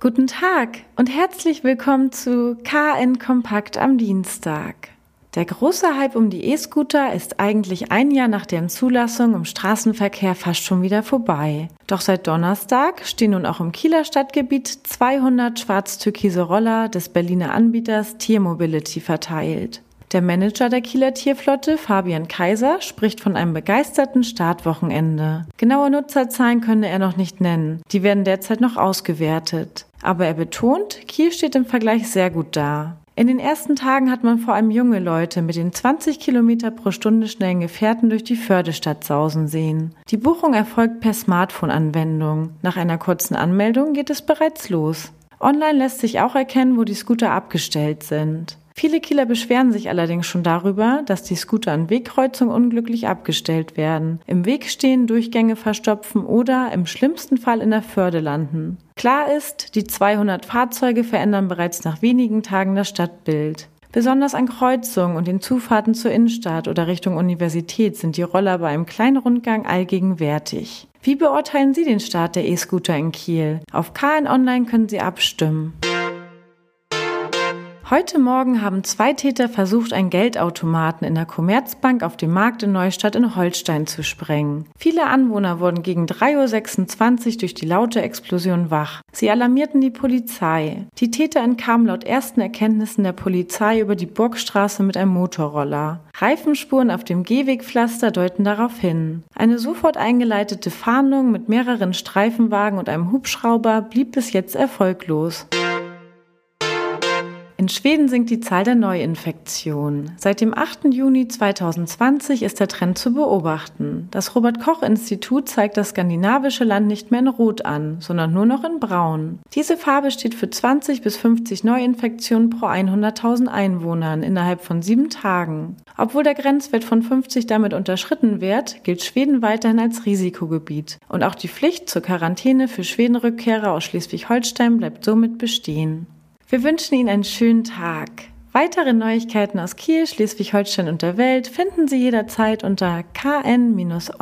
Guten Tag und herzlich willkommen zu KN Kompakt am Dienstag. Der große Hype um die E-Scooter ist eigentlich ein Jahr nach deren Zulassung im Straßenverkehr fast schon wieder vorbei. Doch seit Donnerstag stehen nun auch im Kieler Stadtgebiet 200 schwarz-türkise Roller des Berliner Anbieters Tier Mobility verteilt. Der Manager der Kieler Tierflotte, Fabian Kaiser, spricht von einem begeisterten Startwochenende. Genaue Nutzerzahlen könne er noch nicht nennen. Die werden derzeit noch ausgewertet. Aber er betont, Kiel steht im Vergleich sehr gut da. In den ersten Tagen hat man vor allem junge Leute mit den 20 Kilometer pro Stunde schnellen Gefährten durch die Fördestadt sausen sehen. Die Buchung erfolgt per Smartphone-Anwendung. Nach einer kurzen Anmeldung geht es bereits los. Online lässt sich auch erkennen, wo die Scooter abgestellt sind. Viele Kieler beschweren sich allerdings schon darüber, dass die Scooter an Wegkreuzungen unglücklich abgestellt werden, im Weg stehen, Durchgänge verstopfen oder im schlimmsten Fall in der Förde landen. Klar ist, die 200 Fahrzeuge verändern bereits nach wenigen Tagen das Stadtbild. Besonders an Kreuzungen und den Zufahrten zur Innenstadt oder Richtung Universität sind die Roller bei einem kleinen Rundgang allgegenwärtig. Wie beurteilen Sie den Start der E-Scooter in Kiel? Auf KN Online können Sie abstimmen. Heute Morgen haben zwei Täter versucht, einen Geldautomaten in der Commerzbank auf dem Markt in Neustadt in Holstein zu sprengen. Viele Anwohner wurden gegen 3.26 Uhr durch die laute Explosion wach. Sie alarmierten die Polizei. Die Täter entkamen laut ersten Erkenntnissen der Polizei über die Burgstraße mit einem Motorroller. Reifenspuren auf dem Gehwegpflaster deuten darauf hin. Eine sofort eingeleitete Fahndung mit mehreren Streifenwagen und einem Hubschrauber blieb bis jetzt erfolglos. In Schweden sinkt die Zahl der Neuinfektionen. Seit dem 8. Juni 2020 ist der Trend zu beobachten. Das Robert Koch Institut zeigt das skandinavische Land nicht mehr in Rot an, sondern nur noch in Braun. Diese Farbe steht für 20 bis 50 Neuinfektionen pro 100.000 Einwohnern innerhalb von sieben Tagen. Obwohl der Grenzwert von 50 damit unterschritten wird, gilt Schweden weiterhin als Risikogebiet. Und auch die Pflicht zur Quarantäne für Schwedenrückkehrer aus Schleswig-Holstein bleibt somit bestehen. Wir wünschen Ihnen einen schönen Tag. Weitere Neuigkeiten aus Kiel, Schleswig-Holstein und der Welt finden Sie jederzeit unter kn-online.de.